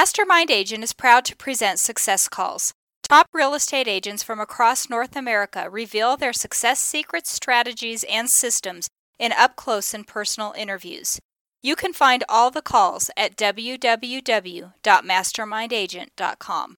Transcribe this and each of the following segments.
Mastermind Agent is proud to present Success Calls. Top real estate agents from across North America reveal their success secrets, strategies, and systems in up close and personal interviews. You can find all the calls at www.mastermindagent.com.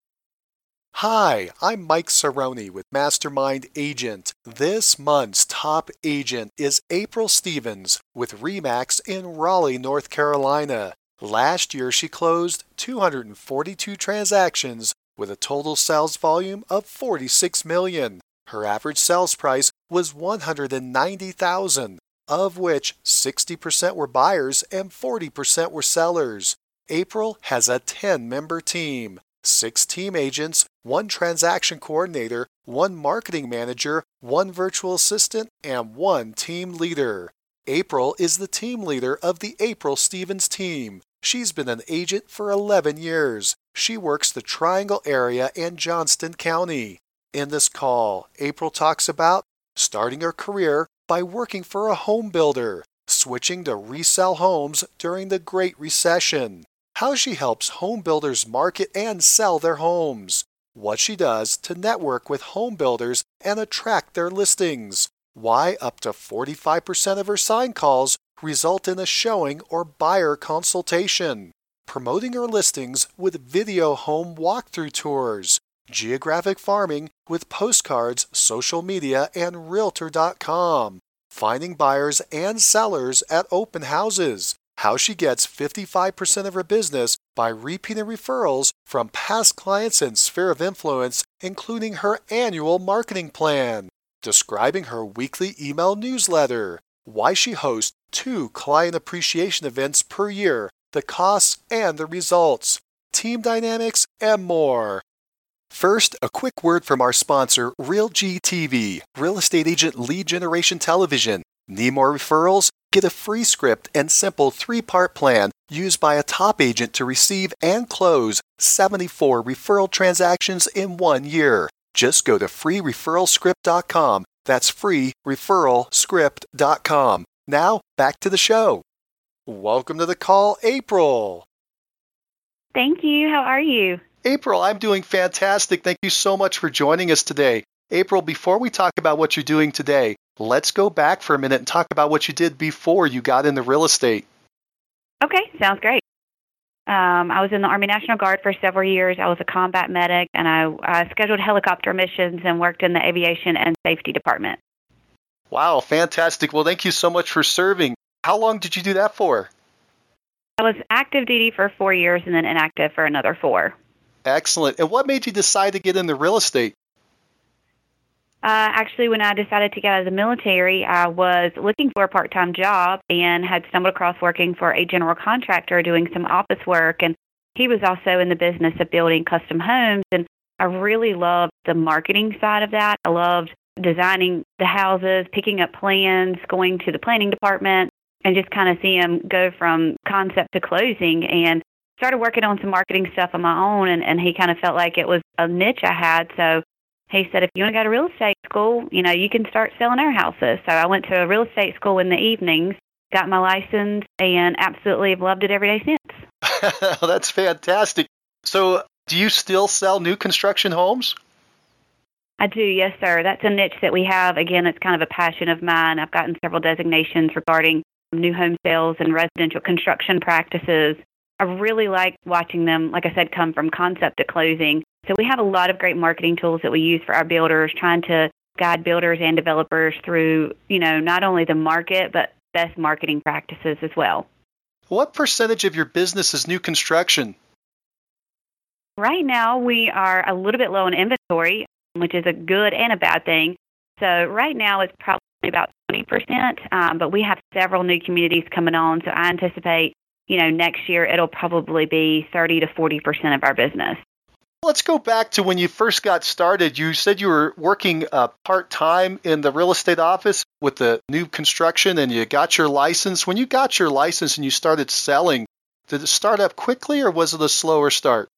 Hi, I'm Mike Cerrone with Mastermind Agent. This month's top agent is April Stevens with Remax in Raleigh, North Carolina. Last year, she closed 242 transactions with a total sales volume of 46 million. Her average sales price was 190,000, of which 60% were buyers and 40% were sellers. April has a 10-member team, 6 team agents, 1 transaction coordinator, 1 marketing manager, 1 virtual assistant, and 1 team leader. April is the team leader of the April Stevens team. She's been an agent for 11 years. She works the Triangle area and Johnston County. In this call, April talks about starting her career by working for a home builder, switching to resell homes during the Great Recession, how she helps home builders market and sell their homes, what she does to network with home builders and attract their listings, why up to 45% of her sign calls result in a showing or buyer consultation, promoting her listings with video home walkthrough tours, geographic farming with postcards, social media, and Realtor.com, finding buyers and sellers at open houses, how she gets 55% of her business by repeating referrals from past clients and sphere of influence, including her annual marketing plan, describing her weekly email newsletter, why she hosts two client appreciation events per year, the costs and the results, team dynamics, and more. First, a quick word from our sponsor, RealG TV, Real Estate Agent Lead Generation Television. Need more referrals? Get a free script and simple three part plan used by a top agent to receive and close 74 referral transactions in one year. Just go to freereferralscript.com. That's freereferralscript.com. Now, back to the show. Welcome to the call, April. Thank you. How are you? April, I'm doing fantastic. Thank you so much for joining us today. April, before we talk about what you're doing today, let's go back for a minute and talk about what you did before you got into real estate. Okay, sounds great. Um, I was in the Army National Guard for several years. I was a combat medic, and I, I scheduled helicopter missions and worked in the aviation and safety department. Wow, fantastic. Well, thank you so much for serving. How long did you do that for? I was active duty for four years and then inactive for another four. Excellent. And what made you decide to get into real estate? Uh, actually, when I decided to get out of the military, I was looking for a part time job and had stumbled across working for a general contractor doing some office work. And he was also in the business of building custom homes. And I really loved the marketing side of that. I loved designing the houses, picking up plans, going to the planning department, and just kind of see them go from concept to closing. And started working on some marketing stuff on my own, and, and he kind of felt like it was a niche I had. So he said, if you want to go to real estate school, you know, you can start selling our houses. So I went to a real estate school in the evenings, got my license, and absolutely have loved it every day since. That's fantastic. So, do you still sell new construction homes? I do, yes, sir. That's a niche that we have. Again, it's kind of a passion of mine. I've gotten several designations regarding new home sales and residential construction practices. I really like watching them, like I said, come from concept to closing. So we have a lot of great marketing tools that we use for our builders, trying to guide builders and developers through, you know, not only the market, but best marketing practices as well. What percentage of your business is new construction? Right now, we are a little bit low in inventory which is a good and a bad thing. So right now it's probably about 20%, um, but we have several new communities coming on. So I anticipate, you know, next year it'll probably be 30 to 40% of our business. Let's go back to when you first got started. You said you were working uh, part time in the real estate office with the new construction and you got your license. When you got your license and you started selling, did it start up quickly or was it a slower start?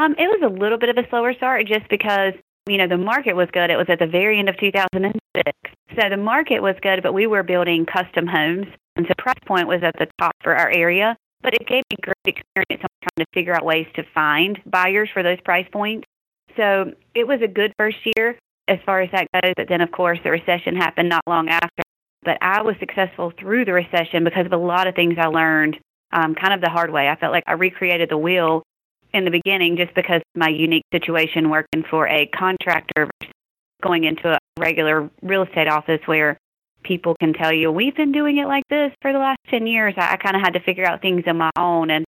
Um, it was a little bit of a slower start just because, you know, the market was good. It was at the very end of 2006. So the market was good, but we were building custom homes. And so price point was at the top for our area. but it gave me great experience on trying to figure out ways to find buyers for those price points. So it was a good first year as far as that goes. But then, of course, the recession happened not long after. But I was successful through the recession because of a lot of things I learned um, kind of the hard way. I felt like I recreated the wheel in the beginning just because my unique situation working for a contractor versus going into a regular real estate office where people can tell you, we've been doing it like this for the last 10 years. I, I kind of had to figure out things on my own. And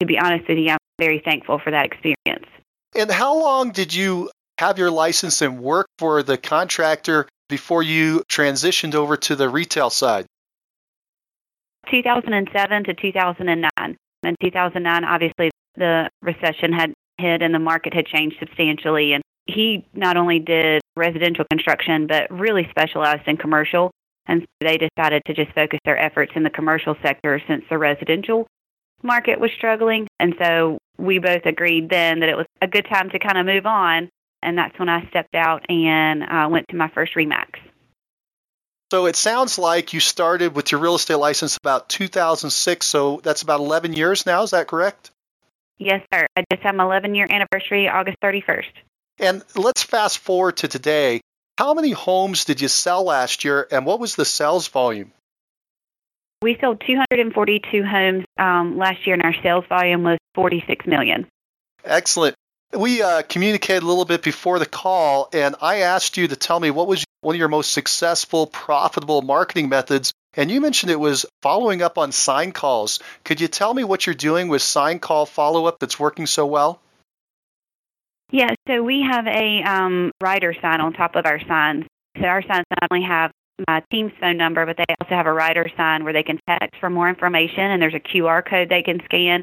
to be honest with you, I'm very thankful for that experience. And how long did you have your license and work for the contractor before you transitioned over to the retail side? 2007 to 2009. In 2009, obviously, the recession had hit and the market had changed substantially. And he not only did residential construction, but really specialized in commercial. And they decided to just focus their efforts in the commercial sector since the residential market was struggling. And so we both agreed then that it was a good time to kind of move on. And that's when I stepped out and uh, went to my first REMAX. So it sounds like you started with your real estate license about 2006. So that's about 11 years now. Is that correct? Yes, sir. I just had my 11 year anniversary August 31st. And let's fast forward to today. How many homes did you sell last year, and what was the sales volume? We sold 242 homes um, last year, and our sales volume was 46 million. Excellent. We uh, communicated a little bit before the call, and I asked you to tell me what was one of your most successful, profitable marketing methods. And you mentioned it was following up on sign calls. Could you tell me what you're doing with sign call follow up that's working so well? Yeah, so we have a um, rider sign on top of our signs. So our signs not only have my team's phone number, but they also have a rider sign where they can text for more information, and there's a QR code they can scan.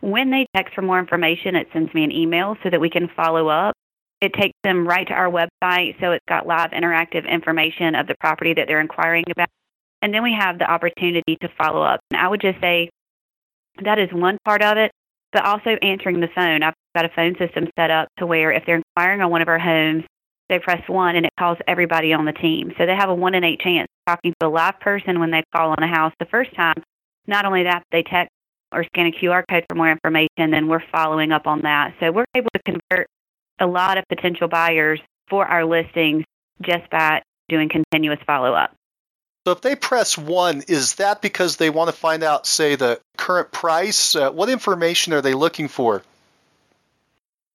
When they text for more information, it sends me an email so that we can follow up. It takes them right to our website, so it's got live interactive information of the property that they're inquiring about. And then we have the opportunity to follow up. And I would just say that is one part of it, but also answering the phone. I've got a phone system set up to where if they're inquiring on one of our homes, they press one and it calls everybody on the team. So they have a one in eight chance talking to a live person when they call on a house the first time. Not only that, they text or scan a QR code for more information, then we're following up on that. So we're able to convert a lot of potential buyers for our listings just by doing continuous follow up. So if they press one, is that because they want to find out, say, the current price? Uh, what information are they looking for?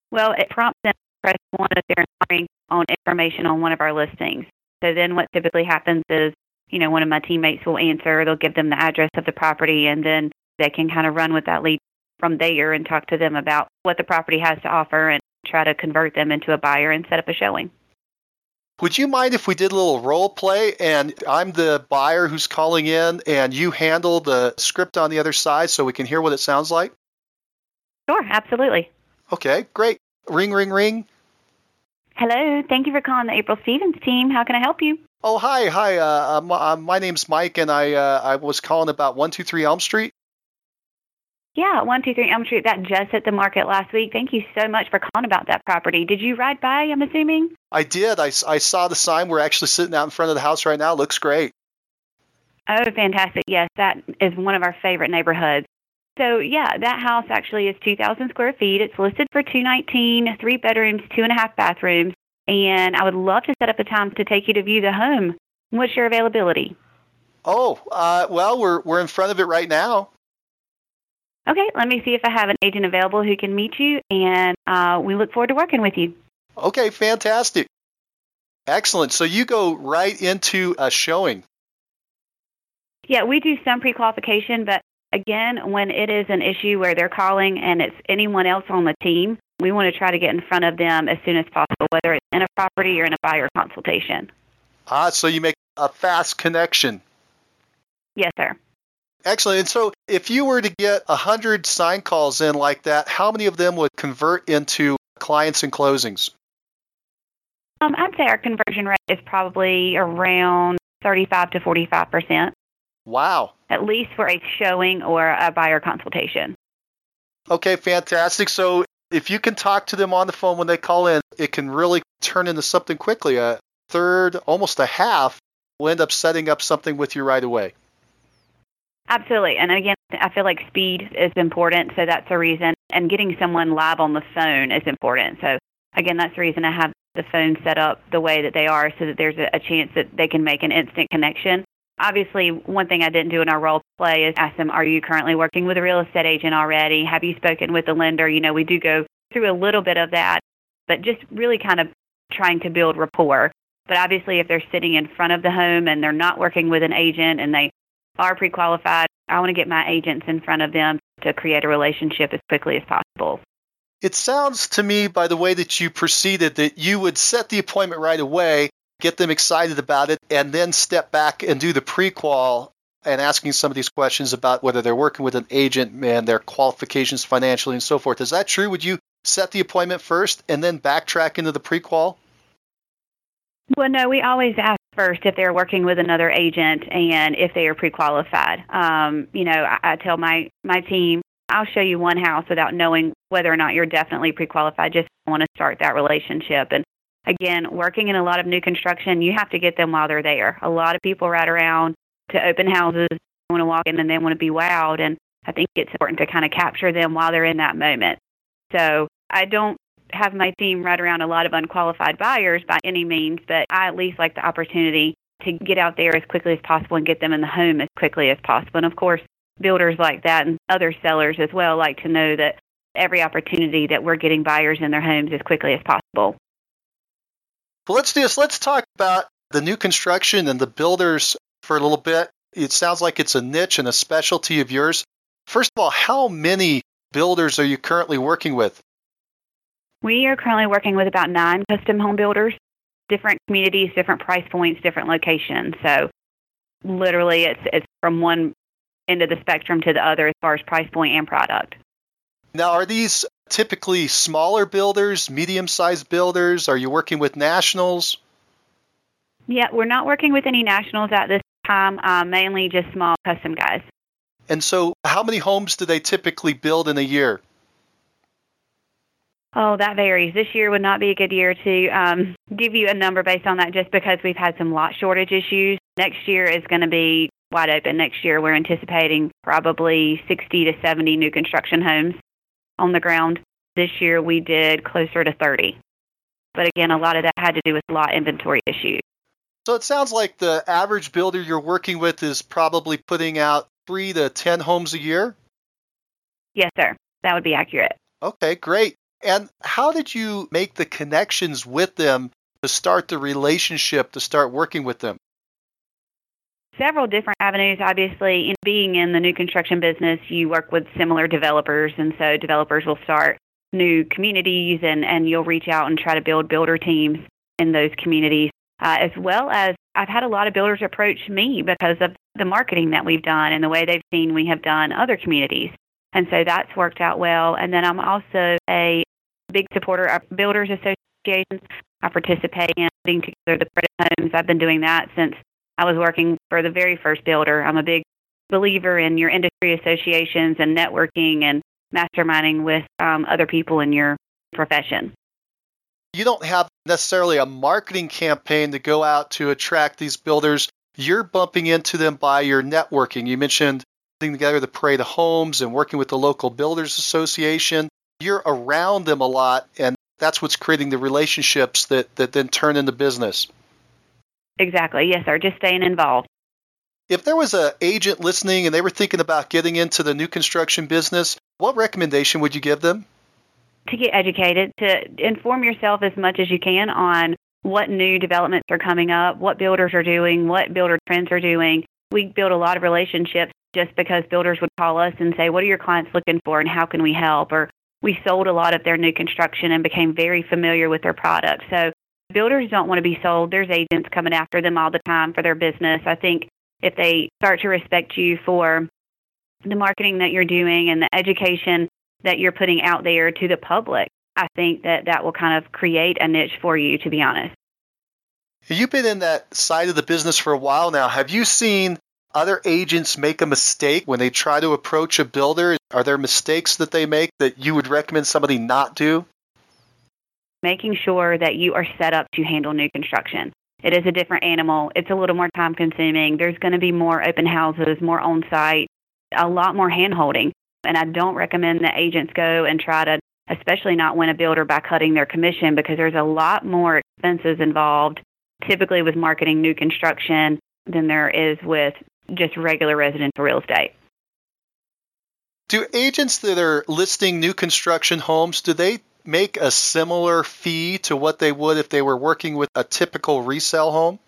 Well, it prompts them to press one if they're inquiring on information on one of our listings. So then what typically happens is, you know, one of my teammates will answer, they'll give them the address of the property, and then they can kind of run with that lead from there and talk to them about what the property has to offer and try to convert them into a buyer and set up a showing. Would you mind if we did a little role play and I'm the buyer who's calling in and you handle the script on the other side so we can hear what it sounds like? Sure, absolutely. Okay, great. Ring, ring, ring. Hello, thank you for calling the April Stevens team. How can I help you? Oh, hi, hi. Uh, uh, my name's Mike, and I uh, I was calling about one two three Elm Street. Yeah, 123 Elm Street, that just hit the market last week. Thank you so much for calling about that property. Did you ride by, I'm assuming? I did. I, I saw the sign. We're actually sitting out in front of the house right now. It looks great. Oh, fantastic. Yes, that is one of our favorite neighborhoods. So, yeah, that house actually is 2,000 square feet. It's listed for 219, three bedrooms, two and a half bathrooms. And I would love to set up a time to take you to view the home. What's your availability? Oh, uh, well, we're, we're in front of it right now. Okay, let me see if I have an agent available who can meet you, and uh, we look forward to working with you. Okay, fantastic. Excellent. So you go right into a showing. Yeah, we do some pre qualification, but again, when it is an issue where they're calling and it's anyone else on the team, we want to try to get in front of them as soon as possible, whether it's in a property or in a buyer consultation. Ah, so you make a fast connection. Yes, sir. Excellent. And so if you were to get 100 sign calls in like that, how many of them would convert into clients and closings? Um, I'd say our conversion rate is probably around 35 to 45 percent. Wow. At least for a showing or a buyer consultation. Okay, fantastic. So if you can talk to them on the phone when they call in, it can really turn into something quickly. A third, almost a half, will end up setting up something with you right away. Absolutely. And again, I feel like speed is important, so that's a reason. And getting someone live on the phone is important. So again, that's the reason I have the phone set up the way that they are so that there's a, a chance that they can make an instant connection. Obviously, one thing I didn't do in our role play is ask them, are you currently working with a real estate agent already? Have you spoken with a lender? You know, we do go through a little bit of that, but just really kind of trying to build rapport. But obviously, if they're sitting in front of the home and they're not working with an agent and they are pre qualified, I want to get my agents in front of them to create a relationship as quickly as possible. It sounds to me, by the way that you proceeded, that you would set the appointment right away, get them excited about it, and then step back and do the prequal and asking some of these questions about whether they're working with an agent and their qualifications financially and so forth. Is that true? Would you set the appointment first and then backtrack into the prequal? Well, no, we always ask first if they're working with another agent and if they are pre-qualified. Um, you know, I, I tell my my team, I'll show you one house without knowing whether or not you're definitely pre-qualified. Just want to start that relationship. And again, working in a lot of new construction, you have to get them while they're there. A lot of people ride around to open houses, want to walk in, and they want to be wowed. And I think it's important to kind of capture them while they're in that moment. So I don't have my team ride around a lot of unqualified buyers by any means, but I at least like the opportunity to get out there as quickly as possible and get them in the home as quickly as possible. And of course, builders like that and other sellers as well like to know that every opportunity that we're getting buyers in their homes as quickly as possible. Well, let's do this. Let's talk about the new construction and the builders for a little bit. It sounds like it's a niche and a specialty of yours. First of all, how many builders are you currently working with? We are currently working with about nine custom home builders, different communities, different price points, different locations. So literally it's it's from one end of the spectrum to the other as far as price point and product. Now are these typically smaller builders, medium sized builders? Are you working with nationals? Yeah, we're not working with any nationals at this time, uh, mainly just small custom guys. And so, how many homes do they typically build in a year? Oh, that varies. This year would not be a good year to um, give you a number based on that just because we've had some lot shortage issues. Next year is going to be wide open. Next year we're anticipating probably 60 to 70 new construction homes on the ground. This year we did closer to 30. But again, a lot of that had to do with lot inventory issues. So it sounds like the average builder you're working with is probably putting out three to 10 homes a year? Yes, sir. That would be accurate. Okay, great. And how did you make the connections with them to start the relationship, to start working with them? Several different avenues. Obviously, in being in the new construction business, you work with similar developers, and so developers will start new communities, and, and you'll reach out and try to build builder teams in those communities. Uh, as well as I've had a lot of builders approach me because of the marketing that we've done and the way they've seen we have done other communities. And so that's worked out well. And then I'm also a big supporter of builders associations. I participate in putting together the parade homes. I've been doing that since I was working for the very first builder. I'm a big believer in your industry associations and networking and masterminding with um, other people in your profession. You don't have necessarily a marketing campaign to go out to attract these builders. You're bumping into them by your networking. You mentioned putting together the parade of homes and working with the local builders association you're around them a lot, and that's what's creating the relationships that, that then turn into business. Exactly. Yes, sir. Just staying involved. If there was an agent listening and they were thinking about getting into the new construction business, what recommendation would you give them? To get educated, to inform yourself as much as you can on what new developments are coming up, what builders are doing, what builder trends are doing. We build a lot of relationships just because builders would call us and say, What are your clients looking for and how can we help? Or we sold a lot of their new construction and became very familiar with their product. So builders don't want to be sold. There's agents coming after them all the time for their business. I think if they start to respect you for the marketing that you're doing and the education that you're putting out there to the public, I think that that will kind of create a niche for you, to be honest. You've been in that side of the business for a while now. Have you seen other agents make a mistake when they try to approach a builder? Are there mistakes that they make that you would recommend somebody not do? Making sure that you are set up to handle new construction. It is a different animal. It's a little more time consuming. There's going to be more open houses, more on site. a lot more hand holding. And I don't recommend that agents go and try to, especially not win a builder by cutting their commission because there's a lot more expenses involved, typically with marketing new construction, than there is with just regular residential real estate. Do agents that are listing new construction homes, do they make a similar fee to what they would if they were working with a typical resale home?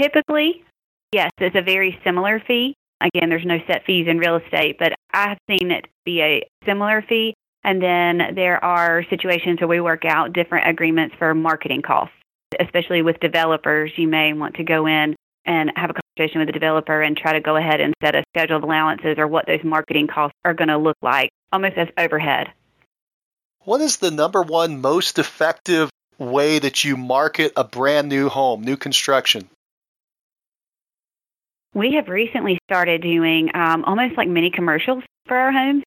Typically, yes, it's a very similar fee. Again, there's no set fees in real estate, but I've seen it be a similar fee. And then there are situations where we work out different agreements for marketing costs, especially with developers. You may want to go in and have a conversation with the developer and try to go ahead and set a schedule of allowances or what those marketing costs are going to look like, almost as overhead. What is the number one most effective way that you market a brand new home, new construction? We have recently started doing um, almost like mini commercials for our homes.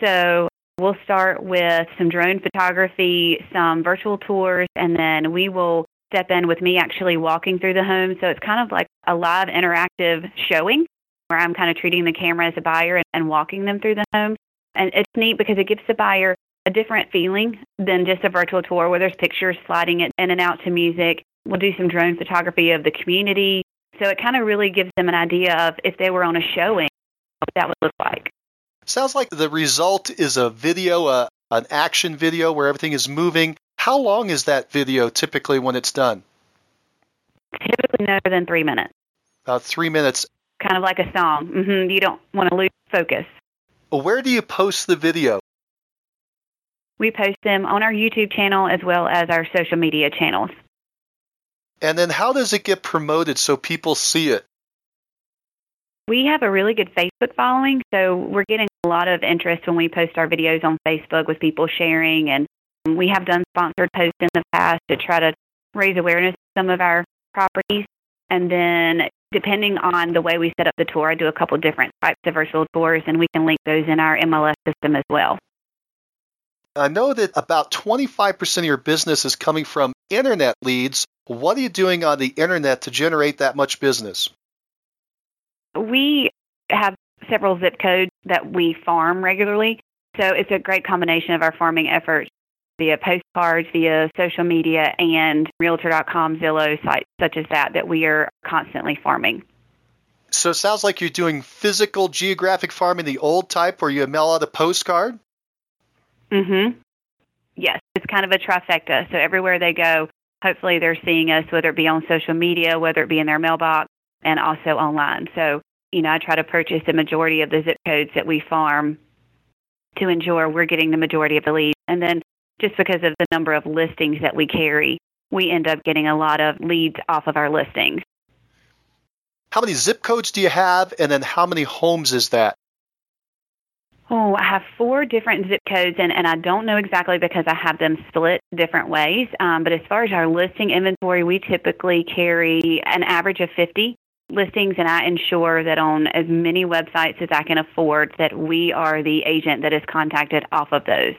So we'll start with some drone photography, some virtual tours, and then we will step in with me actually walking through the home. So it's kind of like a live interactive showing where I'm kind of treating the camera as a buyer and, and walking them through the home. And it's neat because it gives the buyer a different feeling than just a virtual tour where there's pictures sliding it in and out to music. We'll do some drone photography of the community. So it kind of really gives them an idea of if they were on a showing, what that would look like. Sounds like the result is a video, a, an action video where everything is moving. How long is that video typically when it's done? Typically no more than three minutes. About three minutes. Kind of like a song. Mm-hmm. You don't want to lose focus. Where do you post the video? We post them on our YouTube channel as well as our social media channels. And then how does it get promoted so people see it? We have a really good Facebook following, so we're getting a lot of interest when we post our videos on Facebook with people sharing and we have done sponsored posts in the past to try to raise awareness of some of our properties. And then, depending on the way we set up the tour, I do a couple different types of virtual tours, and we can link those in our MLS system as well. I know that about 25% of your business is coming from internet leads. What are you doing on the internet to generate that much business? We have several zip codes that we farm regularly. So it's a great combination of our farming efforts via postcards, via social media, and Realtor.com, Zillow sites such as that that we are constantly farming. So it sounds like you're doing physical geographic farming, the old type, where you mail out a postcard. Mm-hmm. Yes, it's kind of a trifecta. So everywhere they go, hopefully they're seeing us, whether it be on social media, whether it be in their mailbox, and also online. So you know, I try to purchase the majority of the zip codes that we farm to ensure we're getting the majority of the leads. And then just because of the number of listings that we carry, we end up getting a lot of leads off of our listings. How many zip codes do you have, and then how many homes is that? Oh, I have four different zip codes, and, and I don't know exactly because I have them split different ways. Um, but as far as our listing inventory, we typically carry an average of 50 listings, and I ensure that on as many websites as I can afford that we are the agent that is contacted off of those.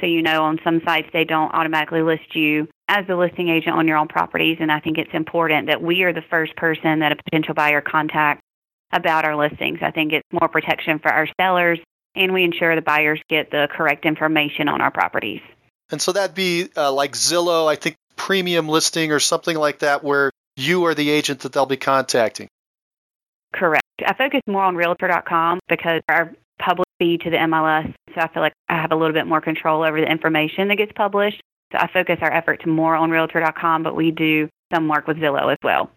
So, you know, on some sites, they don't automatically list you as the listing agent on your own properties. And I think it's important that we are the first person that a potential buyer contacts about our listings. I think it's more protection for our sellers, and we ensure the buyers get the correct information on our properties. And so that'd be uh, like Zillow, I think premium listing or something like that, where you are the agent that they'll be contacting. Correct. I focus more on Realtor.com because our public feed to the MLS. So I feel like I have a little bit more control over the information that gets published. So I focus our efforts more on Realtor.com, but we do some work with Zillow as well.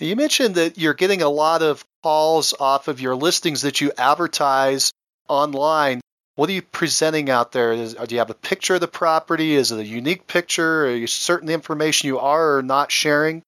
You mentioned that you're getting a lot of calls off of your listings that you advertise online. What are you presenting out there? Is, uh, do you have a picture of the property? Is it a unique picture? Are you certain information you are or not sharing?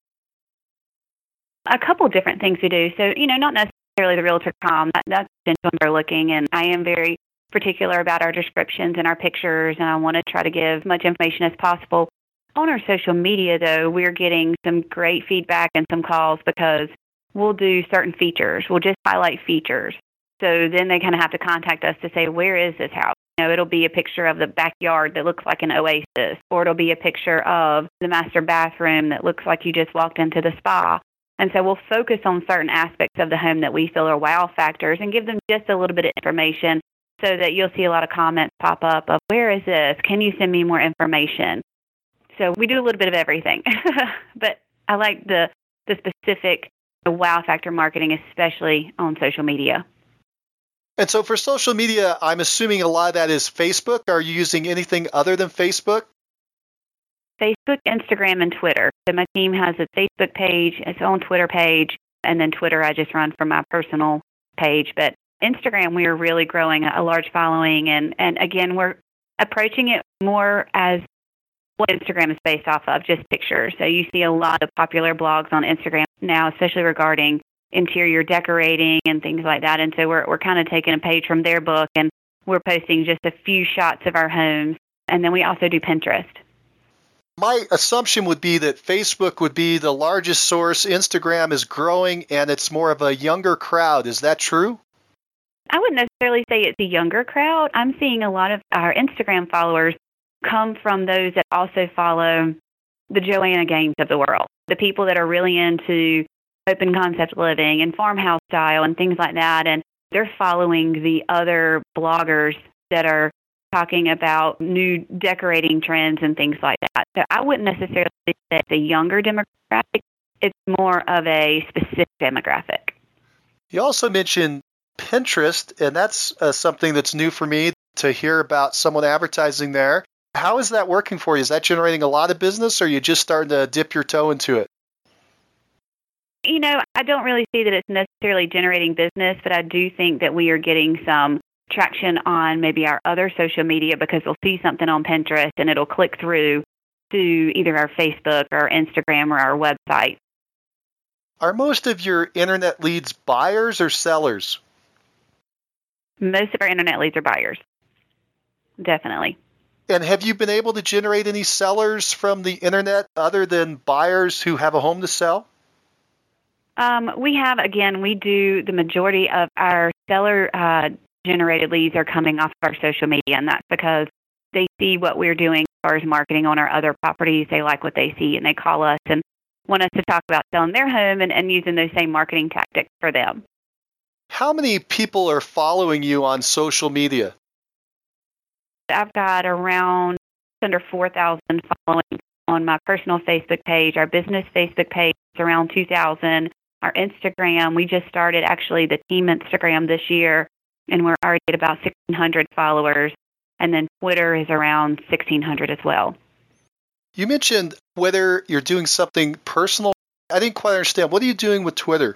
A couple different things we do. So, you know, not necessarily necessarily the realtor.com. That, that's when they're looking, and I am very particular about our descriptions and our pictures, and I want to try to give as much information as possible. On our social media, though, we're getting some great feedback and some calls because we'll do certain features. We'll just highlight features. So then they kind of have to contact us to say, where is this house? You know, it'll be a picture of the backyard that looks like an oasis, or it'll be a picture of the master bathroom that looks like you just walked into the spa. And so we'll focus on certain aspects of the home that we feel are wow factors and give them just a little bit of information so that you'll see a lot of comments pop up of where is this? Can you send me more information? So we do a little bit of everything. but I like the the specific wow factor marketing, especially on social media. And so for social media, I'm assuming a lot of that is Facebook. Are you using anything other than Facebook? Facebook, Instagram, and Twitter. So my team has a Facebook page, its own Twitter page, and then Twitter I just run from my personal page. But Instagram, we are really growing a large following, and and again, we're approaching it more as what Instagram is based off of, just pictures. So you see a lot of popular blogs on Instagram now, especially regarding interior decorating and things like that. And so we're we're kind of taking a page from their book and we're posting just a few shots of our homes. And then we also do Pinterest. My assumption would be that Facebook would be the largest source. Instagram is growing and it's more of a younger crowd. Is that true? I wouldn't necessarily say it's a younger crowd. I'm seeing a lot of our Instagram followers come from those that also follow the Joanna Gaines of the world, the people that are really into open concept living and farmhouse style and things like that. And they're following the other bloggers that are talking about new decorating trends and things like that. So I wouldn't necessarily say it's a younger demographic. It's more of a specific demographic. You also mentioned Pinterest, and that's uh, something that's new for me to hear about someone advertising there. How is that working for you? Is that generating a lot of business, or are you just starting to dip your toe into it? You know, I don't really see that it's necessarily generating business, but I do think that we are getting some traction on maybe our other social media because they'll see something on Pinterest and it'll click through to either our Facebook or Instagram or our website. Are most of your internet leads buyers or sellers? Most of our internet leads are buyers. Definitely. And have you been able to generate any sellers from the internet other than buyers who have a home to sell? Um, we have, again, we do the majority of our seller uh, generated leads are coming off of our social media, and that's because they see what we're doing as far as marketing on our other properties. They like what they see, and they call us and want us to talk about selling their home and, and using those same marketing tactics for them. How many people are following you on social media? I've got around under 4,000 following on my personal Facebook page. Our business Facebook page is around 2,000. Our Instagram, we just started actually the team Instagram this year, and we're already at about 1,600 followers. And then Twitter is around 1,600 as well. You mentioned whether you're doing something personal. I didn't quite understand. What are you doing with Twitter?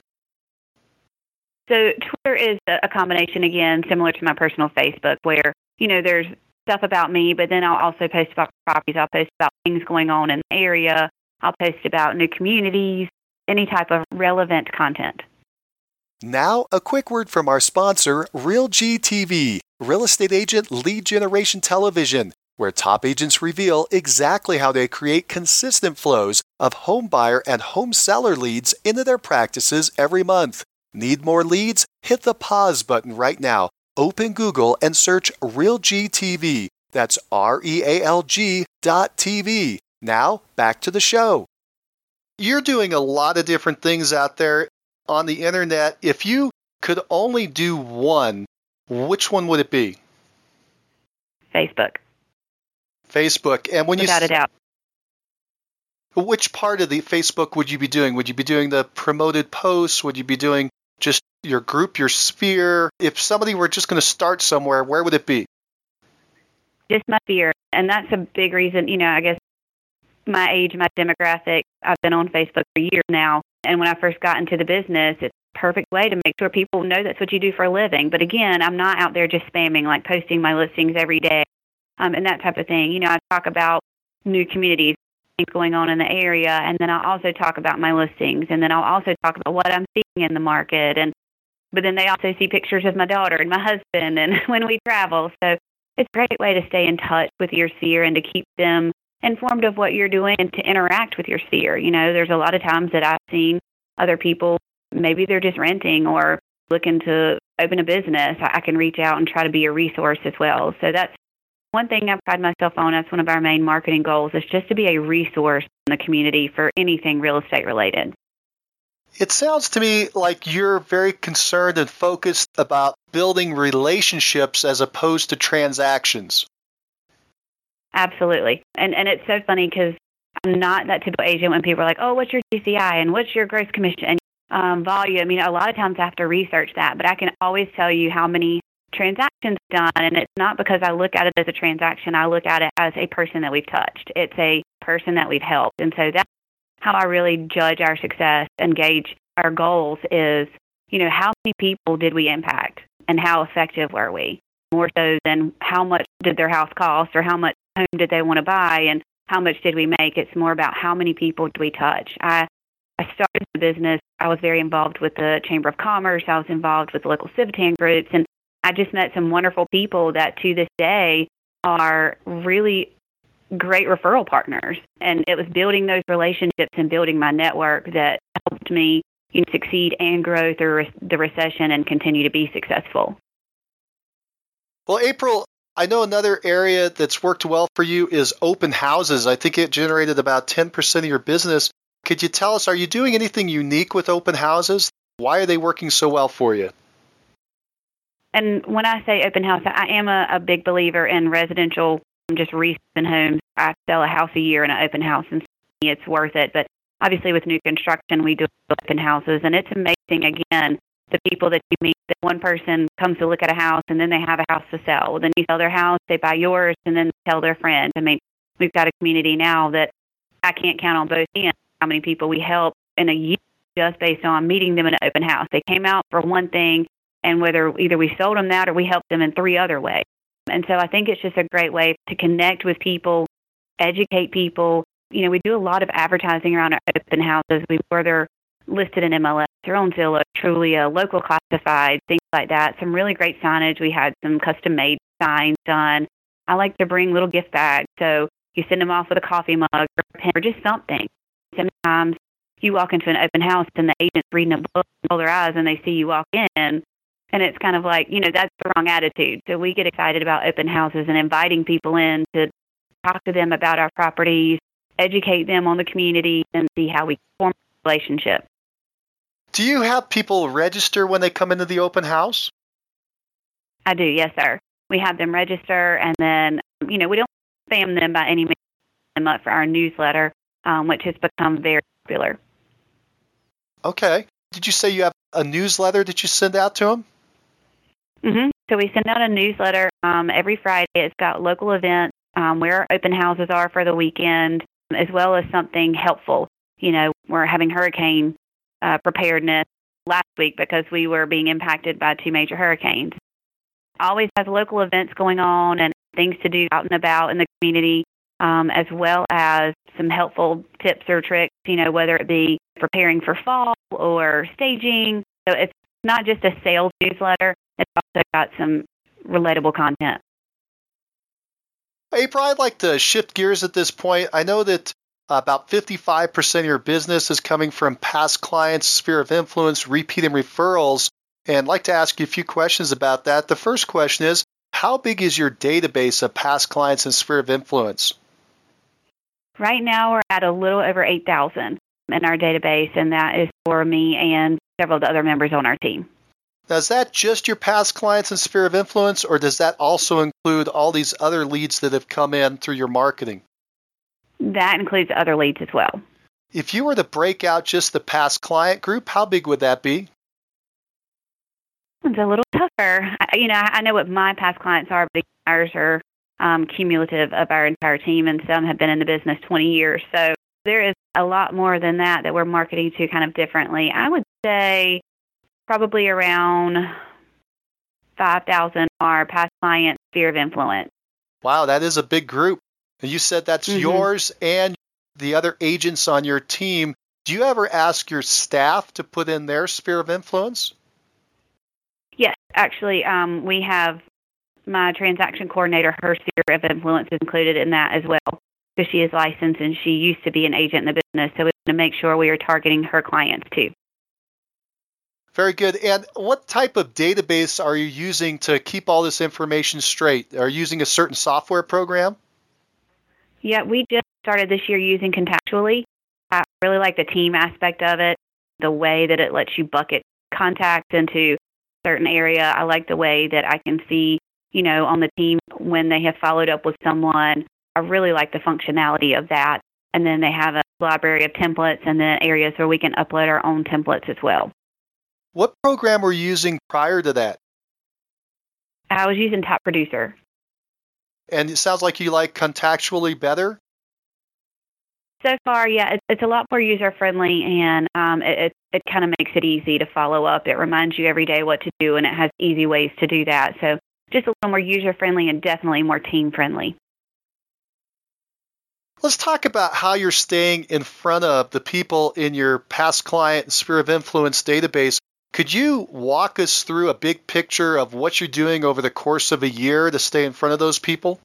So Twitter is a combination again, similar to my personal Facebook, where you know there's stuff about me, but then I'll also post about properties. I'll post about things going on in the area. I'll post about new communities, any type of relevant content. Now, a quick word from our sponsor, RealG TV, real estate agent lead generation television, where top agents reveal exactly how they create consistent flows of home buyer and home seller leads into their practices every month. Need more leads? Hit the pause button right now open Google and search RealG TV. That's R E A L G dot TV. Now, back to the show. You're doing a lot of different things out there on the internet. If you could only do one, which one would it be? Facebook. Facebook. And when Without you a doubt. Which part of the Facebook would you be doing? Would you be doing the promoted posts? Would you be doing just your group, your sphere? If somebody were just going to start somewhere, where would it be? Just my sphere. And that's a big reason, you know, I guess my age, my demographic, I've been on Facebook for years now. And when I first got into the business, it's a perfect way to make sure people know that's what you do for a living. But again, I'm not out there just spamming, like posting my listings every day um, and that type of thing. You know, I talk about new communities going on in the area and then I'll also talk about my listings and then I'll also talk about what I'm seeing in the market and but then they also see pictures of my daughter and my husband and when we travel. So it's a great way to stay in touch with your sphere and to keep them informed of what you're doing and to interact with your sphere. You know, there's a lot of times that I've seen other people, maybe they're just renting or looking to open a business. I can reach out and try to be a resource as well. So that's one thing I pride myself on. That's one of our main marketing goals is just to be a resource in the community for anything real estate related. It sounds to me like you're very concerned and focused about building relationships as opposed to transactions. Absolutely. And and it's so funny because I'm not that typical agent when people are like, oh, what's your GCI and what's your gross commission and um, volume? I mean, a lot of times I have to research that, but I can always tell you how many transactions done. And it's not because I look at it as a transaction. I look at it as a person that we've touched. It's a person that we've helped. And so that's how I really judge our success and gauge our goals is, you know, how many people did we impact and how effective were we? More so than how much did their house cost or how much home did they want to buy and how much did we make. It's more about how many people did we touch. I I started the business. I was very involved with the Chamber of Commerce. I was involved with local Civitan groups, and I just met some wonderful people that to this day are really great referral partners. And it was building those relationships and building my network that helped me you know, succeed and grow through the recession and continue to be successful. Well, April, I know another area that's worked well for you is open houses. I think it generated about 10% of your business. Could you tell us, are you doing anything unique with open houses? Why are they working so well for you? And when I say open house, I am a, a big believer in residential, just recent homes. I sell a house a year in an open house, and it's worth it. But obviously, with new construction, we do open houses, and it's amazing. Again, the people that you meet. That one person comes to look at a house, and then they have a house to sell. Then you sell their house, they buy yours, and then tell their friend. I mean, we've got a community now that I can't count on both ends how many people we help in a year just based on meeting them in an open house. They came out for one thing, and whether either we sold them that or we helped them in three other ways. And so I think it's just a great way to connect with people, educate people. You know, we do a lot of advertising around our open houses. We they're listed in MLS, their own Zillow, Trulia, local classified, things like that. Some really great signage. We had some custom made signs done. I like to bring little gift bags. So you send them off with a coffee mug or a pen or just something. Sometimes you walk into an open house and the agent's reading a book, and roll their eyes, and they see you walk in and it's kind of like, you know, that's the wrong attitude. So we get excited about open houses and inviting people in to talk to them about our properties, educate them on the community, and see how we form a relationship. Do you have people register when they come into the open house? I do, yes, sir. We have them register, and then, you know, we don't spam them by any means them up for our newsletter, um, which has become very popular. Okay. Did you say you have a newsletter that you send out to them? Mm-hmm. So we send out a newsletter um, every Friday. It's got local events, um, where open houses are for the weekend, as well as something helpful. You know, we're having hurricane uh, preparedness last week because we were being impacted by two major hurricanes. Always has local events going on and things to do out and about in the community, um, as well as some helpful tips or tricks, you know, whether it be preparing for fall or staging. So it's not just a sales newsletter, it's also got some relatable content. April, I'd like to shift gears at this point. I know that Uh, about 55% of your business is coming from past clients, sphere of influence, repeat and referrals. And I'd like to ask you a few questions about that. The first question is How big is your database of past clients and sphere of influence? Right now, we're at a little over 8,000 in our database, and that is for me and several of the other members on our team. Now, is that just your past clients and sphere of influence, or does that also include all these other leads that have come in through your marketing? That includes other leads as well. If you were to break out just the past client group, how big would that be? It's a little tougher. You know, I know what my past clients are, but ours are um, cumulative of our entire team, and some have been in the business 20 years. So there is a lot more than that that we're marketing to kind of differently. I would say probably around 5,000 are past client sphere of influence. Wow, that is a big group. And you said that's mm-hmm. yours and the other agents on your team. Do you ever ask your staff to put in their sphere of influence? Yes, actually, um, we have my transaction coordinator, her sphere of influence is included in that as well because she is licensed and she used to be an agent in the business. So we want to make sure we are targeting her clients too. Very good. And what type of database are you using to keep all this information straight? Are you using a certain software program? Yeah, we just started this year using Contactually. I really like the team aspect of it. the way that it lets you bucket contacts into certain area. I like the way that I can see, you know, on the team when they have followed up with someone. I really like the functionality of that. And then they have a library of templates and then areas where we can upload our own templates as well. What program were you using prior to that? I was using Top Producer. And it sounds like you like contactually better? So far, yeah, it's, it's a lot more user friendly and um, it, it, it kind of makes it easy to follow up. It reminds you every day what to do and it has easy ways to do that. So just a little more user friendly and definitely more team friendly. Let's talk about how you're staying in front of the people in your past client and sphere of influence database. Could you walk us through a big picture of what you're doing over the course of a year to stay in front of those people?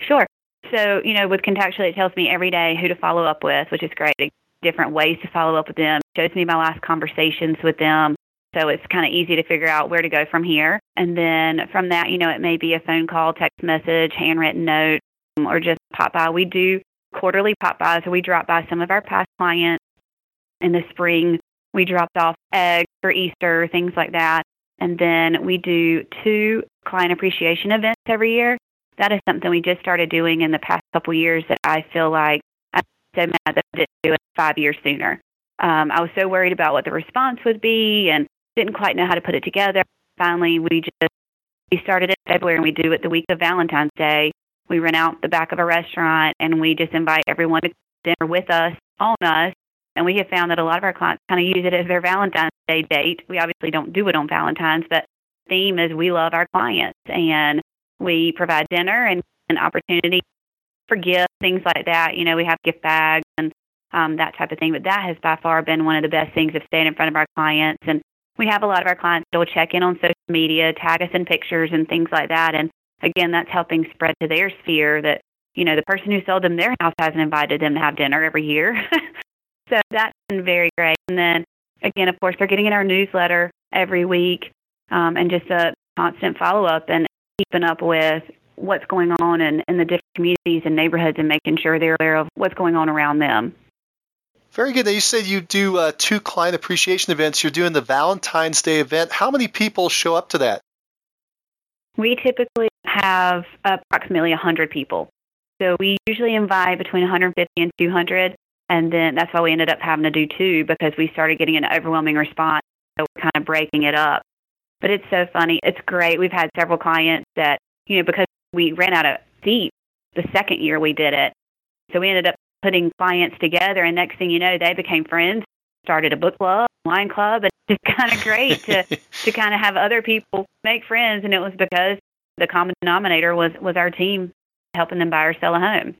Sure. So, you know, with Contactually, it tells me every day who to follow up with, which is great. Different ways to follow up with them. It shows me my last conversations with them. So it's kind of easy to figure out where to go from here. And then from that, you know, it may be a phone call, text message, handwritten note, or just pop by. We do quarterly pop bys, so we drop by some of our past clients in the spring. We dropped off eggs for Easter, things like that. And then we do two client appreciation events every year. That is something we just started doing in the past couple years that I feel like I'm so mad that I didn't do it five years sooner. Um, I was so worried about what the response would be and didn't quite know how to put it together. Finally, we just we started in February and we do it the week of Valentine's Day we rent out the back of a restaurant and we just invite everyone to dinner with us, on us. And we have found that a lot of our clients kind of use it as their Valentine's Day date. We obviously don't do it on Valentine's, but the theme is we love our clients and we provide dinner and an opportunity for gifts, things like that. You know, we have gift bags and um, that type of thing. But that has by far been one of the best things of staying in front of our clients. And we have a lot of our clients still check in on social media, tag us in pictures and things like that. And again, that's helping spread to their sphere that, you know, the person who sold them their house hasn't invited them to have dinner every year. so that's been very great. And then again, of course, they're getting in our newsletter every week um, and just a constant follow up and keeping up with what's going on in, in the different communities and neighborhoods and making sure they're aware of what's going on around them. Very good. Now you said you do uh, two client appreciation events. You're doing the Valentine's Day event. How many people show up to that? We typically have approximately 100 people. So we usually invite between 150 and 200, and then that's why we ended up having to do two because we started getting an overwhelming response. So we're kind of breaking it up. But it's so funny. It's great. We've had several clients that, you know, because we ran out of seats the second year we did it. So we ended up putting clients together, and next thing you know, they became friends, started a book club, wine club, and it's kind of great to to kind of have other people make friends. And it was because the common denominator was was our team helping them buy or sell a home.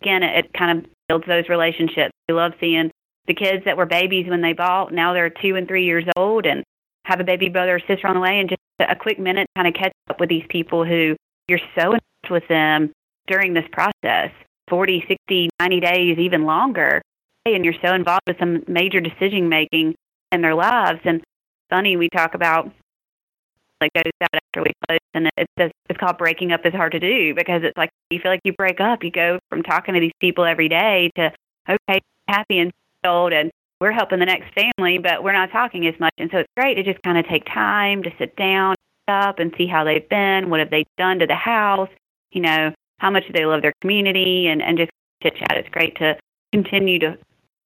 Again, it, it kind of builds those relationships. We love seeing the kids that were babies when they bought. Now they're two and three years old and have a baby brother or sister on the way. And just a quick minute, kind of catch up with these people who you're so in touch with them during this process 40, 60, 90 days, even longer. And you're so involved with some major decision making in their lives. And funny, we talk about like goes out after we close, and it's just, it's called breaking up is hard to do because it's like you feel like you break up. You go from talking to these people every day to okay, happy and settled, and we're helping the next family, but we're not talking as much. And so it's great to just kind of take time to sit down up and see how they've been, what have they done to the house, you know, how much do they love their community, and and just chit chat. It's great to continue to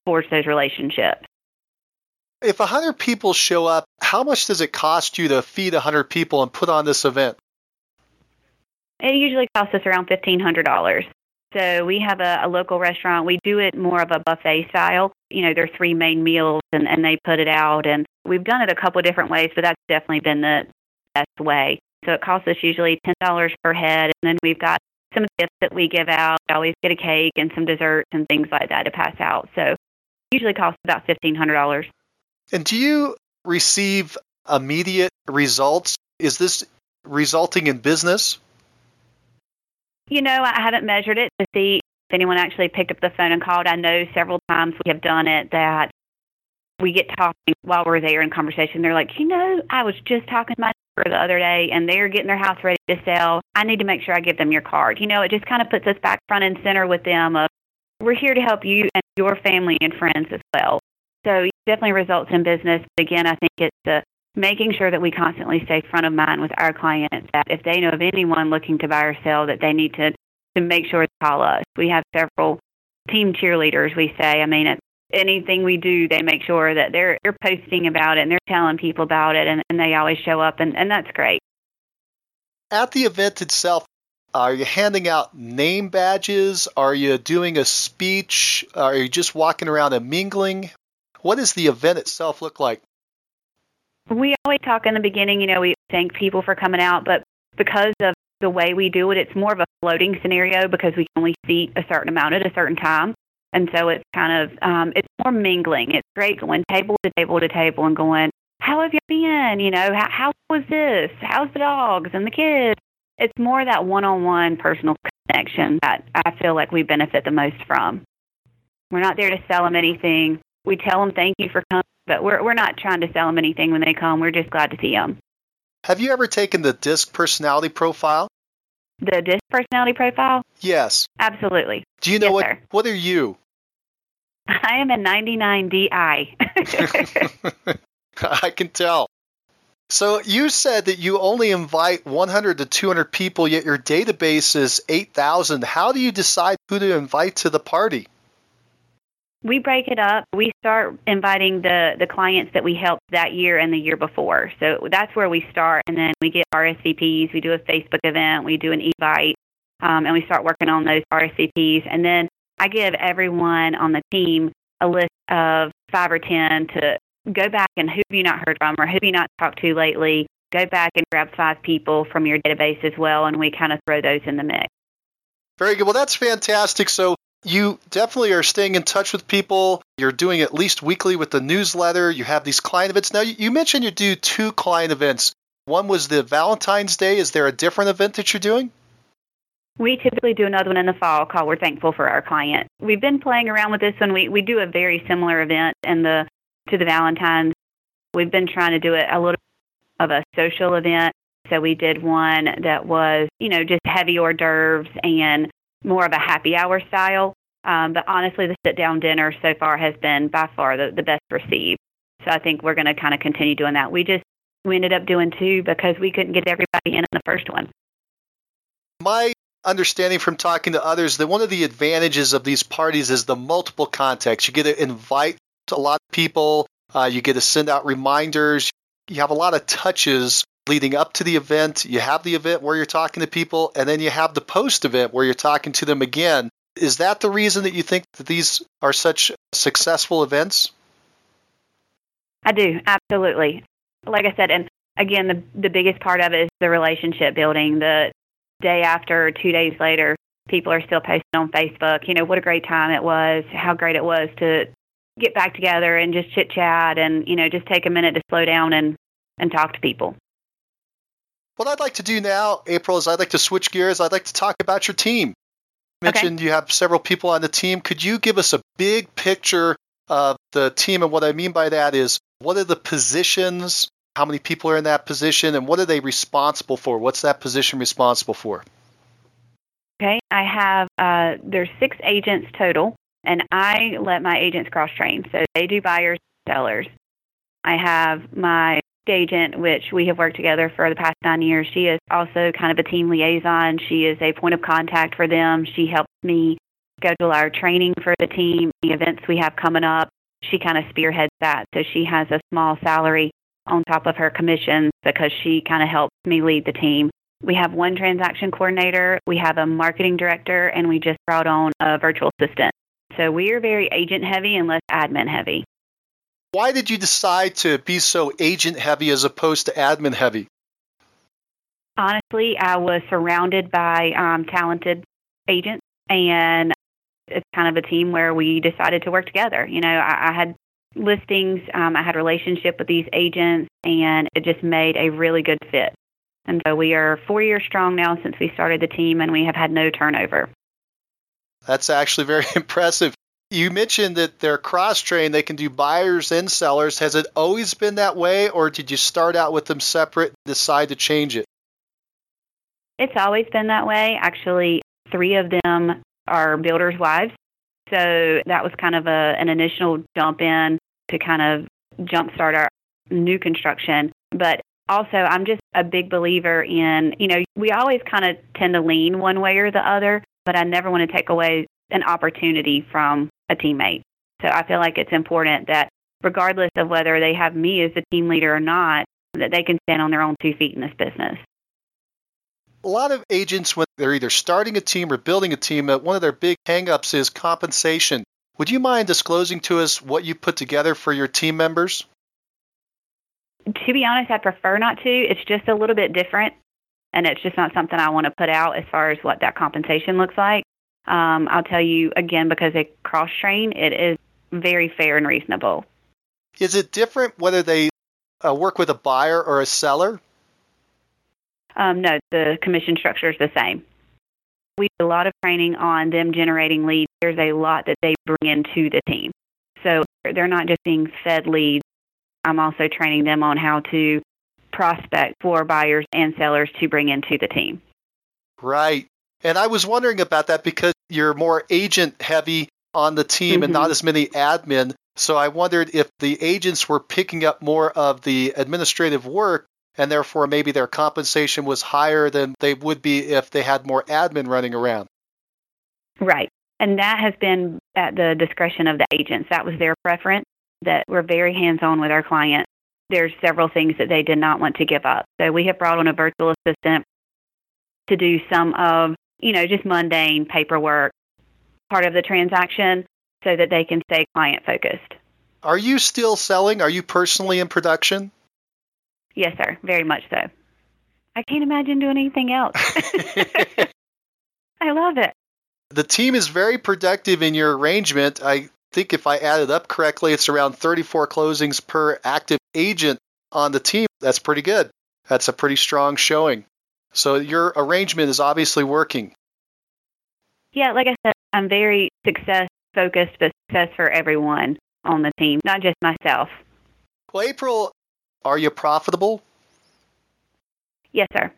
forge those relationships. If 100 people show up, how much does it cost you to feed 100 people and put on this event? It usually costs us around $1,500. So we have a, a local restaurant. We do it more of a buffet style. You know, there are three main meals and, and they put it out. And we've done it a couple of different ways, but that's definitely been the best way. So it costs us usually $10 per head. And then we've got some gifts that we give out. We always get a cake and some desserts and things like that to pass out. So usually costs about $1,500. And do you receive immediate results? Is this resulting in business? You know, I haven't measured it to see if anyone actually picked up the phone and called. I know several times we have done it that we get talking while we're there in conversation. They're like, you know, I was just talking to my neighbor the other day and they're getting their house ready to sell. I need to make sure I give them your card. You know, it just kind of puts us back front and center with them of we're here to help you and your family and friends as well. So definitely results in business. But again, I think it's the making sure that we constantly stay front of mind with our clients that if they know of anyone looking to buy or sell that they need to to make sure to call us. We have several team cheerleaders we say. I mean anything we do they make sure that they're they're posting about it and they're telling people about it and, and they always show up and, and that's great. At the event itself, are you handing out name badges? Are you doing a speech? Are you just walking around and mingling? What does the event itself look like? We always talk in the beginning, you know, we thank people for coming out, but because of the way we do it, it's more of a floating scenario because we can only seat a certain amount at a certain time. And so it's kind of, um, it's more mingling. It's great going table to table to table and going, how have you been? You know, how, how was this? How's the dogs and the kids? It's more that one-on-one personal connection that I feel like we benefit the most from. We're not there to sell them anything. We tell them thank you for coming but we're we're not trying to sell them anything when they come. We're just glad to see them. Have you ever taken the DISC personality profile? The DISC personality profile? Yes. Absolutely. Do you know yes, what sir. what are you? I am a 99DI. I can tell. So you said that you only invite 100 to 200 people, yet your database is 8,000. How do you decide who to invite to the party? We break it up. We start inviting the, the clients that we helped that year and the year before. So that's where we start. And then we get RSVPs. We do a Facebook event. We do an Evite. Um, and we start working on those RSVPs. And then I give everyone on the team a list of five or 10 to go back and who have you not heard from or who have you not talked to lately. Go back and grab five people from your database as well. And we kind of throw those in the mix. Very good. Well, that's fantastic. So you definitely are staying in touch with people. You're doing at least weekly with the newsletter. You have these client events. Now, you mentioned you do two client events. One was the Valentine's Day. Is there a different event that you're doing? We typically do another one in the fall called We're Thankful for Our Client. We've been playing around with this one. We, we do a very similar event in the to the Valentine's. We've been trying to do it a little of a social event. So we did one that was, you know, just heavy hors d'oeuvres and more of a happy hour style. Um, but honestly, the sit down dinner so far has been by far the, the best received. So I think we're going to kind of continue doing that. We just we ended up doing two because we couldn't get everybody in in the first one. My understanding from talking to others that one of the advantages of these parties is the multiple contacts. You get to invite a lot of people. Uh, you get to send out reminders. You have a lot of touches leading up to the event. You have the event where you're talking to people, and then you have the post event where you're talking to them again. Is that the reason that you think that these are such successful events? I do, absolutely. Like I said, and again, the the biggest part of it is the relationship building. The day after, two days later, people are still posting on Facebook. You know what a great time it was, how great it was to get back together and just chit chat, and you know just take a minute to slow down and and talk to people. What I'd like to do now, April, is I'd like to switch gears. I'd like to talk about your team. You mentioned okay. you have several people on the team. Could you give us a big picture of the team? And what I mean by that is what are the positions? How many people are in that position? And what are they responsible for? What's that position responsible for? Okay, I have, uh, there's six agents total, and I let my agents cross train. So they do buyers, sellers. I have my agent, which we have worked together for the past nine years. She is also kind of a team liaison. She is a point of contact for them. She helps me schedule our training for the team, the events we have coming up. She kind of spearheads that. So she has a small salary on top of her commissions because she kind of helps me lead the team. We have one transaction coordinator, we have a marketing director, and we just brought on a virtual assistant. So we are very agent heavy and less admin heavy. Why did you decide to be so agent heavy as opposed to admin heavy? Honestly, I was surrounded by um, talented agents, and it's kind of a team where we decided to work together. You know, I, I had listings, um, I had relationship with these agents, and it just made a really good fit. And so we are four years strong now since we started the team, and we have had no turnover. That's actually very impressive. You mentioned that they're cross trained, they can do buyers and sellers. Has it always been that way, or did you start out with them separate and decide to change it? It's always been that way. Actually, three of them are builders' wives. So that was kind of a, an initial jump in. to kind of jumpstart our new construction. But also, I'm just a big believer in, you know, we always kind of tend to lean one way or the other, but I never want to take away an opportunity from a teammate. So I feel like it's important that regardless of whether they have me as the team leader or not, that they can stand on their own two feet in this business. A lot of agents, when they're either starting a team or building a team, uh, one of their big hangups is compensation. Would you mind disclosing to us what you put together for your team members? To be honest, I prefer not to. It's just a little bit different, and it's just not something I want to put out as far as what that compensation looks like. Um, I'll tell you again because they cross train, it is very fair and reasonable. Is it different whether they uh, work with a buyer or a seller? Um, no, the commission structure is the same. We do a lot of training on them generating leads. There's a lot that they bring into the team. So they're not just being fed leads. I'm also training them on how to prospect for buyers and sellers to bring into the team. Right. And I was wondering about that because you're more agent heavy on the team mm-hmm. and not mm-hmm. as many admin. So I wondered if the agents were picking up more of the administrative work and therefore maybe their compensation was higher than they would be if they had more admin running around. Right. And that has been at the discretion of the agents. That was their preference, that we're very hands on with our clients. There's several things that they did not want to give up. So we have brought on a virtual assistant to do some of, you know, just mundane paperwork, part of the transaction so that they can stay client focused. Are you still selling? Are you personally in production? Yes, sir. Very much so. I can't imagine doing anything else. I love it. The team is very productive in your arrangement. I think if I added up correctly, it's around 34 closings per active agent on the team. That's pretty good. That's a pretty strong showing. So your arrangement is obviously working. Yeah, like I said, I'm very success focused, but success for everyone on the team, not just myself. Well, April, are you profitable? Yes, sir.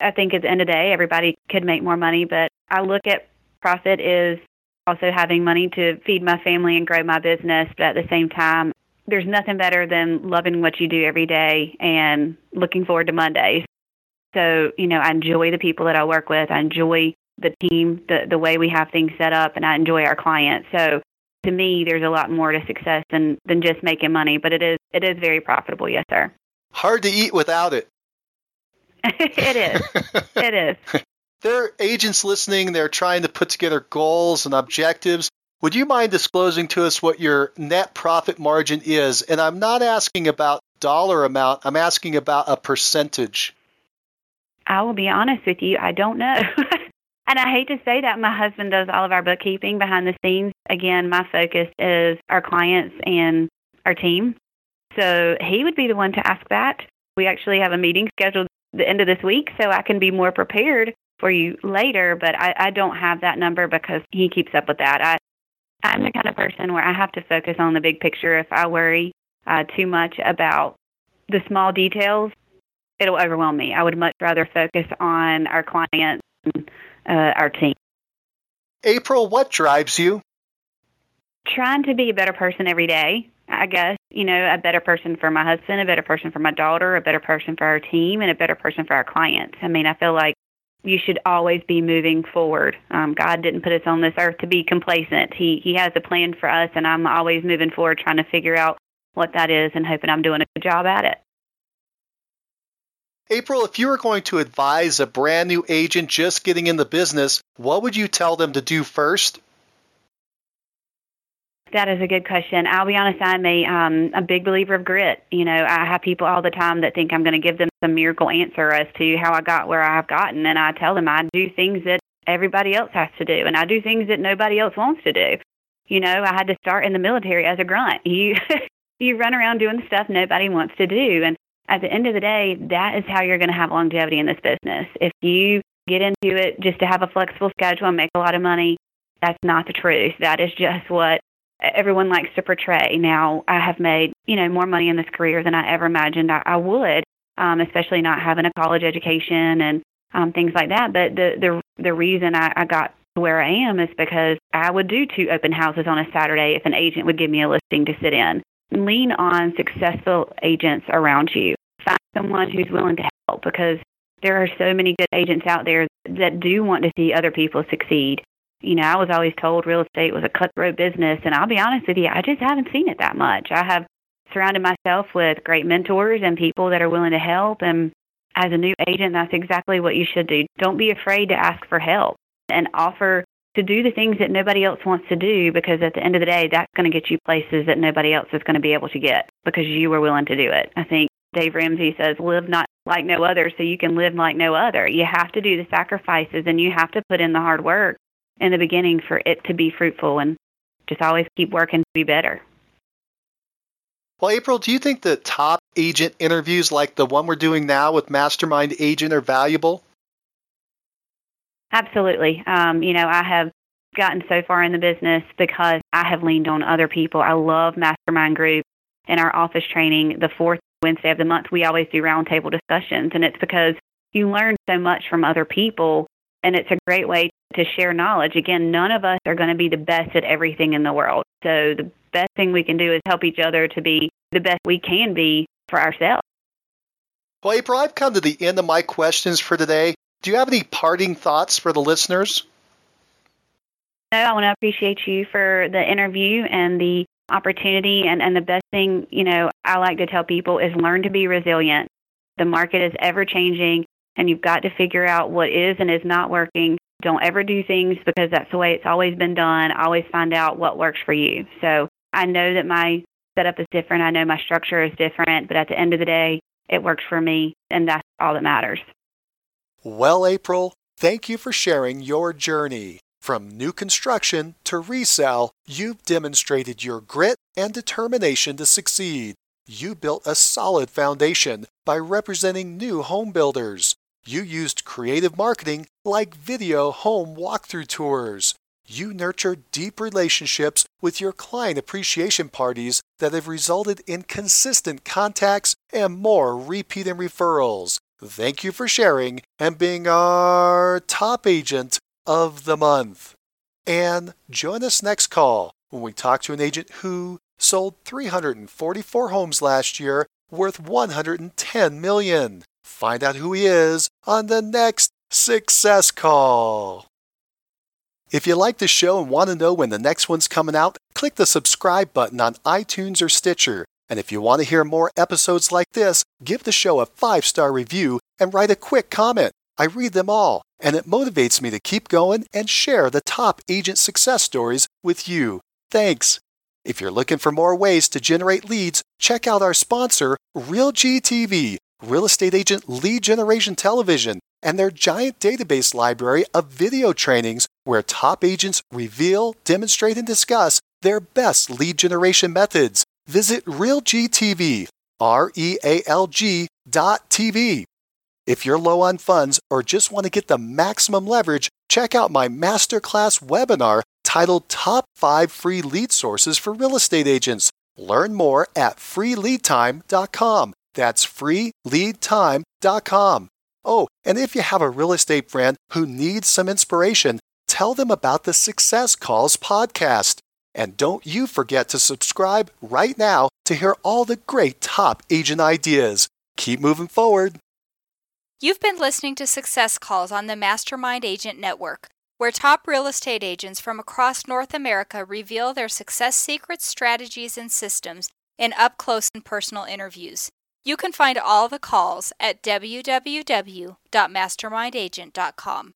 I think at the end of the day, everybody could make more money, but I look at profit is also having money to feed my family and grow my business, but at the same time, there's nothing better than loving what you do every day and looking forward to Mondays. So, you know, I enjoy the people that I work with. I enjoy the team, the the way we have things set up, and I enjoy our clients. So to me, there's a lot more to success than than just making money, but it is it is very profitable. Yes, sir. Hard to eat without it. it is. it is. There are agents listening. They're trying to put together goals and objectives. Would you mind disclosing to us what your net profit margin is? And I'm not asking about dollar amount. I'm asking about a percentage. I will be honest with you. I don't know. And I hate to say that my husband does all of our bookkeeping behind the scenes. Again, my focus is our clients and our team. So he would be the one to ask that. We actually have a meeting scheduled the end of this week so I can be more prepared for you later, but I, I don't have that number because he keeps up with that. I I'm the kind of person where I have to focus on the big picture. If I worry uh, too much about the small details, it'll overwhelm me. I would much rather focus on our clients and uh, our team. April, what drives you? Trying to be a better person every day. I guess, you know, a better person for my husband, a better person for my daughter, a better person for our team, and a better person for our clients. I mean, I feel like you should always be moving forward. Um, God didn't put us on this earth to be complacent. He He has a plan for us, and I'm always moving forward, trying to figure out what that is, and hoping I'm doing a good job at it. April, if you were going to advise a brand new agent just getting in the business, what would you tell them to do first? That is a good question. I'll be honest, I'm a um, a big believer of grit. You know, I have people all the time that think I'm going to give them some miracle answer as to how I got where I've gotten, and I tell them I do things that everybody else has to do, and I do things that nobody else wants to do. You know, I had to start in the military as a grunt. You you run around doing stuff nobody wants to do, and at the end of the day, that is how you're going to have longevity in this business. If you get into it just to have a flexible schedule and make a lot of money, that's not the truth. That is just what everyone likes to portray. Now, I have made, you know, more money in this career than I ever imagined I, I would, um, especially not having a college education and um, things like that. But the the the reason I, I got to where I am is because I would do two open houses on a Saturday if an agent would give me a listing to sit in lean on successful agents around you. Find someone who's willing to help because there are so many good agents out there that do want to see other people succeed. You know, I was always told real estate was a cutthroat business, and I'll be honest with you, I just haven't seen it that much. I have surrounded myself with great mentors and people that are willing to help. And as a new agent, that's exactly what you should do. Don't be afraid to ask for help and offer to do the things that nobody else wants to do because at the end of the day, that's going to get you places that nobody else is going to be able to get because you were willing to do it. I think Dave Ramsey says, live not like no other so you can live like no other. You have to do the sacrifices and you have to put in the hard work in the beginning for it to be fruitful and just always keep working to be better. Well, April, do you think the top agent interviews like the one we're doing now with Mastermind Agent are valuable? Absolutely. Um, you know, I have gotten so far in the business because I have leaned on other people. I love Mastermind Group and our office training. The fourth Wednesday of the month, we always do roundtable discussions, and it's because you learn so much from other people, and it's a great way to share knowledge. Again, none of us are going to be the best at everything in the world. So the best thing we can do is help each other to be the best we can be for ourselves. Well, April, I've come to the end of my questions for today. Do you have any parting thoughts for the listeners? No, I want to appreciate you for the interview and the opportunity. And, and the best thing, you know, I like to tell people is learn to be resilient. The market is ever changing, and you've got to figure out what is and is not working. Don't ever do things because that's the way it's always been done. Always find out what works for you. So I know that my setup is different. I know my structure is different, but at the end of the day, it works for me, and that's all that matters. Well, April, thank you for sharing your journey. From new construction to resale, you've demonstrated your grit and determination to succeed. You built a solid foundation by representing new home builders. You used creative marketing like video home walkthrough tours. You nurtured deep relationships with your client appreciation parties that have resulted in consistent contacts and more repeat and referrals. Thank you for sharing and being our top agent of the month. And join us next call when we talk to an agent who sold 344 homes last year worth 110 million. Find out who he is on the next Success Call. If you like the show and want to know when the next one's coming out, click the subscribe button on iTunes or Stitcher. And if you want to hear more episodes like this, give the show a five star review and write a quick comment. I read them all, and it motivates me to keep going and share the top agent success stories with you. Thanks. If you're looking for more ways to generate leads, check out our sponsor, RealGTV, Real Estate Agent Lead Generation Television, and their giant database library of video trainings where top agents reveal, demonstrate, and discuss their best lead generation methods. Visit RealGTV, R E A L G dot TV. If you're low on funds or just want to get the maximum leverage, check out my masterclass webinar titled Top 5 Free Lead Sources for Real Estate Agents. Learn more at freeleadtime.com. That's freeleadtime.com. Oh, and if you have a real estate friend who needs some inspiration, tell them about the Success Calls podcast. And don't you forget to subscribe right now to hear all the great top agent ideas. Keep moving forward. You've been listening to Success Calls on the Mastermind Agent Network, where top real estate agents from across North America reveal their success secrets, strategies, and systems in up close and personal interviews. You can find all the calls at www.mastermindagent.com.